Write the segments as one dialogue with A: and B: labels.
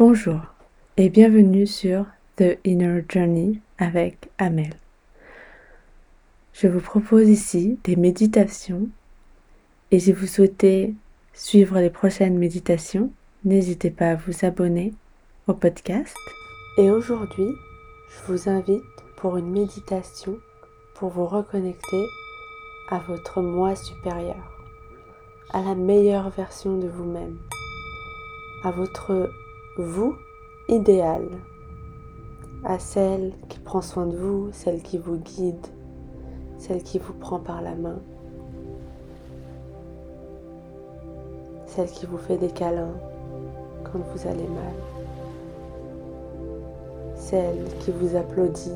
A: Bonjour et bienvenue sur The Inner Journey avec Amel. Je vous propose ici des méditations et si vous souhaitez suivre les prochaines méditations, n'hésitez pas à vous abonner au podcast. Et aujourd'hui, je vous invite pour une méditation pour vous reconnecter à votre moi supérieur, à la meilleure version de vous-même, à votre vous idéal, à celle qui prend soin de vous, celle qui vous guide, celle qui vous prend par la main, celle qui vous fait des câlins quand vous allez mal, celle qui vous applaudit,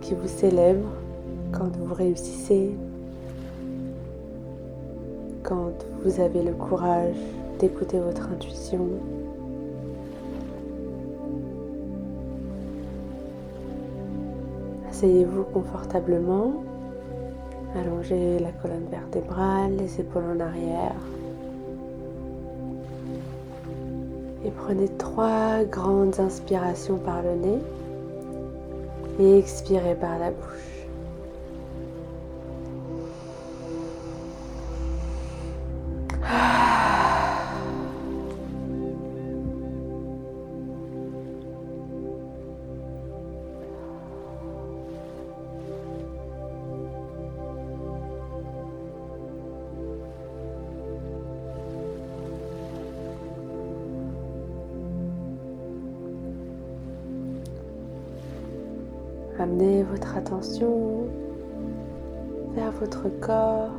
A: qui vous célèbre quand vous réussissez, quand vous avez le courage d'écouter votre intuition, Asseyez-vous confortablement. Allongez la colonne vertébrale, les épaules en arrière. Et prenez trois grandes inspirations par le nez et expirez par la bouche. Amenez votre attention vers votre corps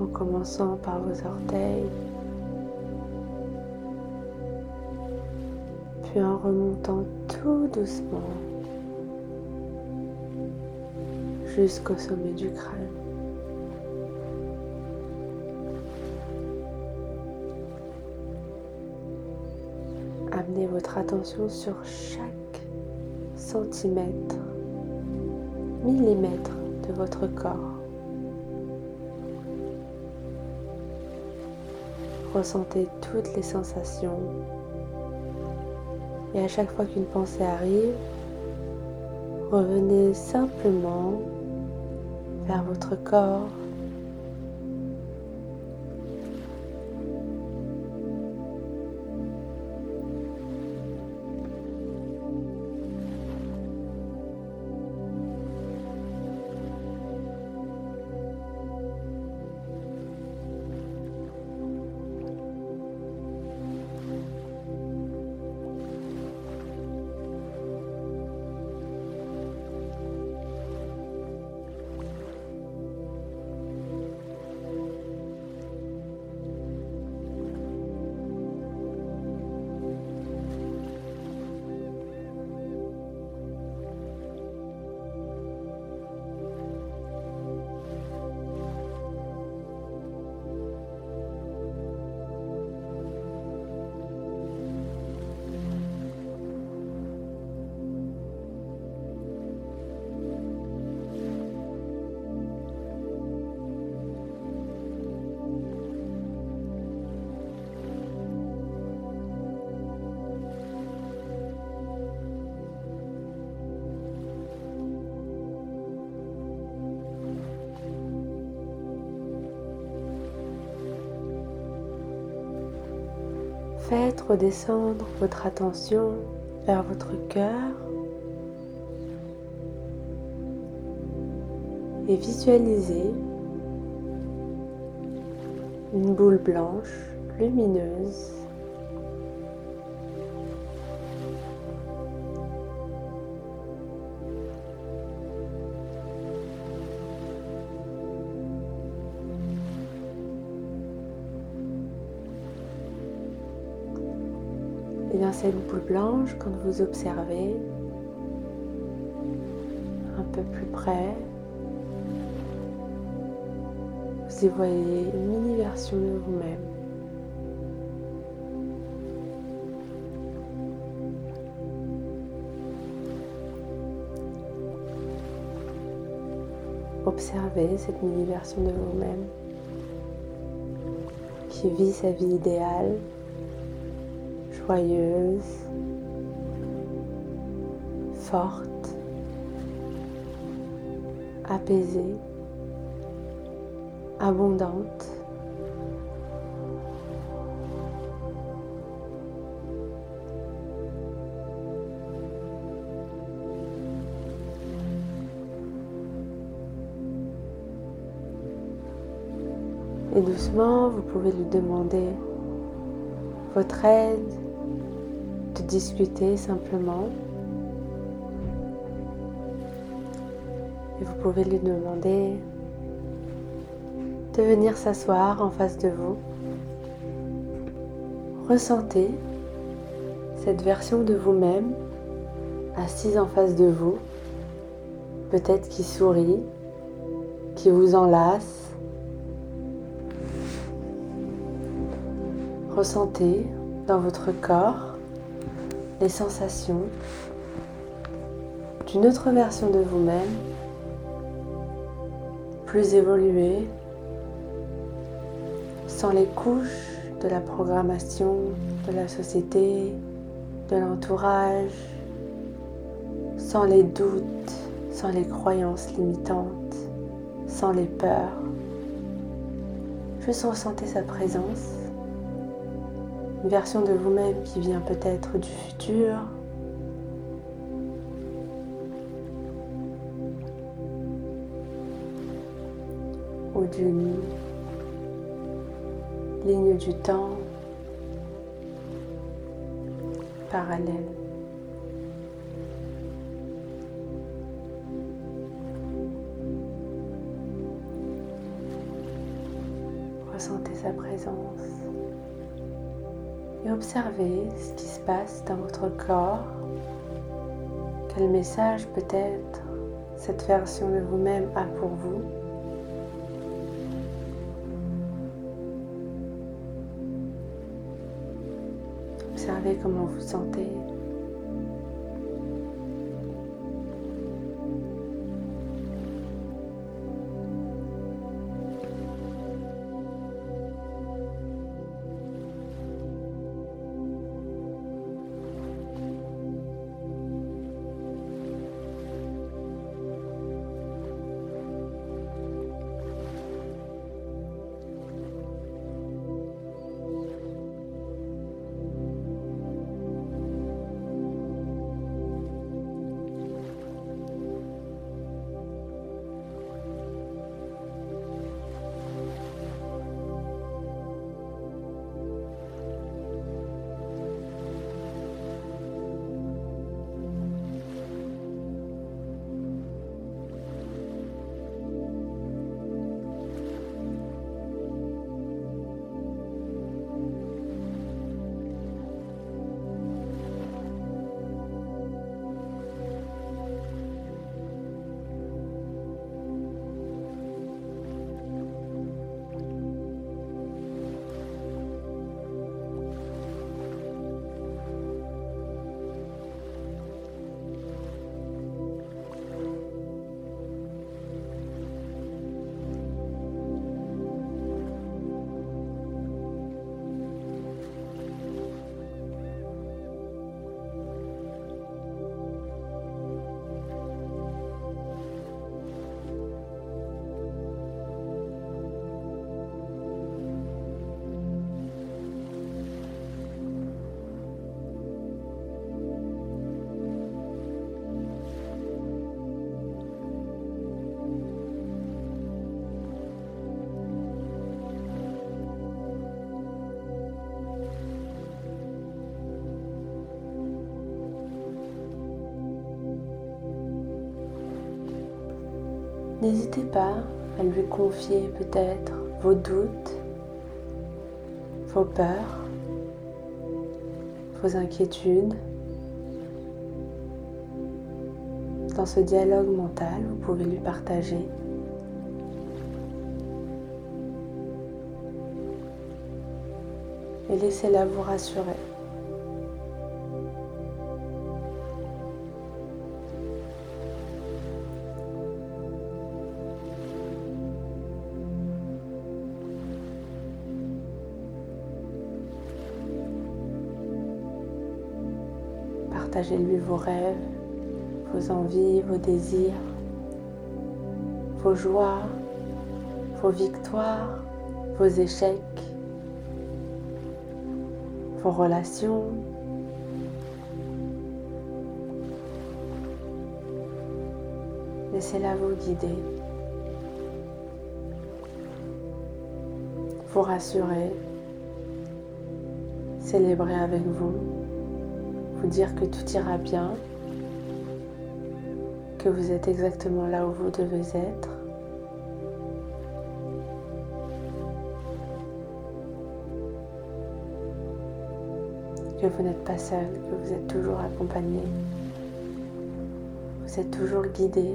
A: en commençant par vos orteils, puis en remontant tout doucement jusqu'au sommet du crâne. Amenez votre attention sur chaque centimètres, millimètres de votre corps. Ressentez toutes les sensations et à chaque fois qu'une pensée arrive, revenez simplement vers votre corps Faites redescendre votre attention vers votre cœur et visualisez une boule blanche lumineuse Et dans cette boule blanche, quand vous observez un peu plus près, vous y voyez une mini version de vous-même. Observez cette mini version de vous-même qui vit sa vie idéale joyeuse, forte, apaisée, abondante. Et doucement, vous pouvez lui demander votre aide, de discuter simplement. Et vous pouvez lui demander de venir s'asseoir en face de vous. Ressentez cette version de vous-même assise en face de vous, peut-être qui sourit, qui vous enlace, Ressentez dans votre corps les sensations d'une autre version de vous-même, plus évoluée, sans les couches de la programmation de la société, de l'entourage, sans les doutes, sans les croyances limitantes, sans les peurs. Juste ressentez sa présence une version de vous-même qui vient peut-être du futur. ou d'une ligne du temps parallèle. Ressentez sa présence et observez ce qui se passe dans votre corps. Quel message peut-être cette version de vous-même a pour vous? Observez comment vous sentez. N'hésitez pas à lui confier peut-être vos doutes, vos peurs, vos inquiétudes. Dans ce dialogue mental, vous pouvez lui partager. Et laissez-la vous rassurer. Partagez-lui vos rêves, vos envies, vos désirs, vos joies, vos victoires, vos échecs, vos relations. Laissez-la vous guider, vous rassurer, célébrer avec vous, dire que tout ira bien, que vous êtes exactement là où vous devez être. que vous n'êtes pas seul, que vous êtes toujours accompagné, vous êtes toujours guidé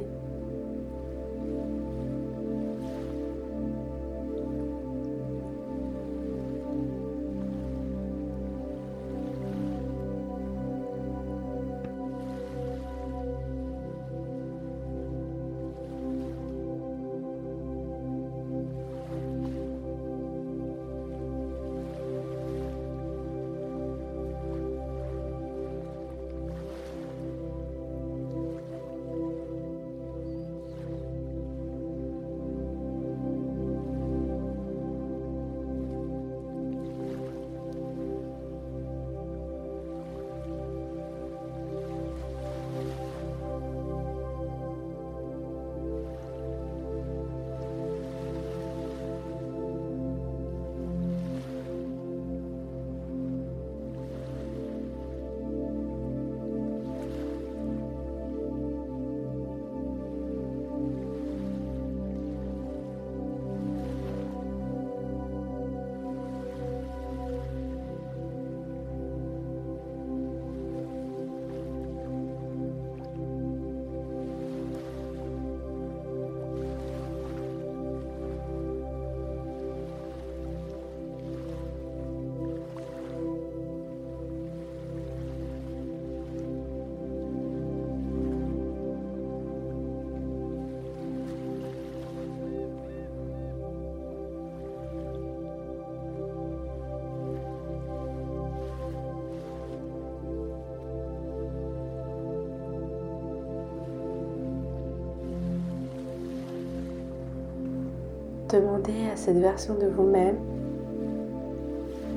A: Demandez à cette version de vous-même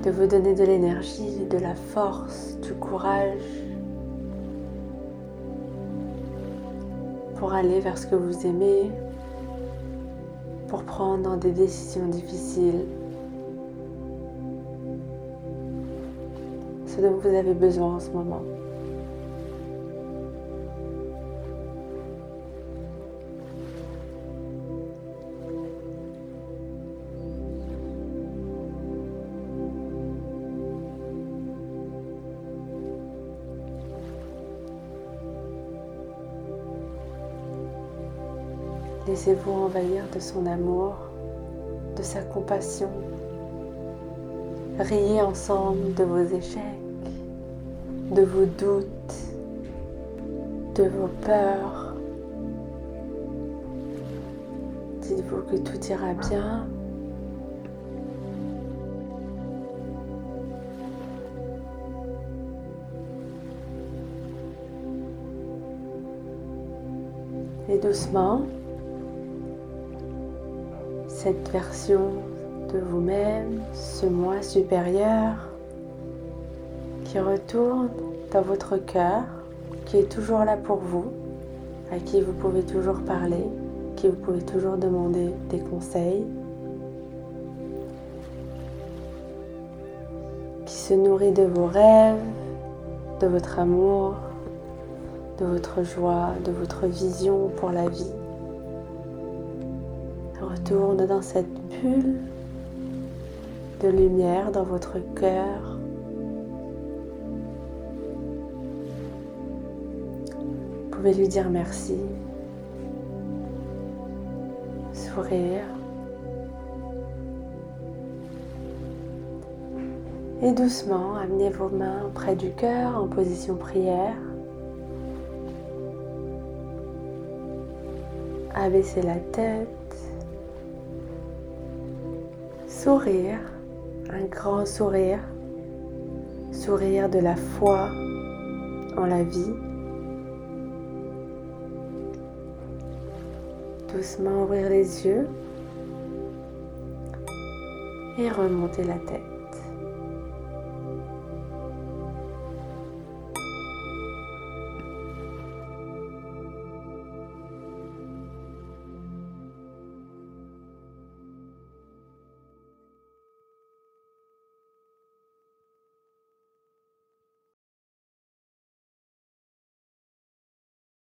A: de vous donner de l'énergie, de la force, du courage pour aller vers ce que vous aimez, pour prendre des décisions difficiles, ce dont vous avez besoin en ce moment. Laissez-vous envahir de son amour, de sa compassion. Riez ensemble de vos échecs, de vos doutes, de vos peurs. Dites-vous que tout ira bien. Et doucement, cette version de vous-même, ce moi supérieur qui retourne dans votre cœur, qui est toujours là pour vous, à qui vous pouvez toujours parler, qui vous pouvez toujours demander des conseils, qui se nourrit de vos rêves, de votre amour, de votre joie, de votre vision pour la vie. Dans cette bulle de lumière dans votre cœur. Vous pouvez lui dire merci, sourire. Et doucement, amenez vos mains près du cœur en position prière. Abaissez la tête sourire, un grand sourire, sourire de la foi en la vie. Doucement ouvrir les yeux et remonter la tête.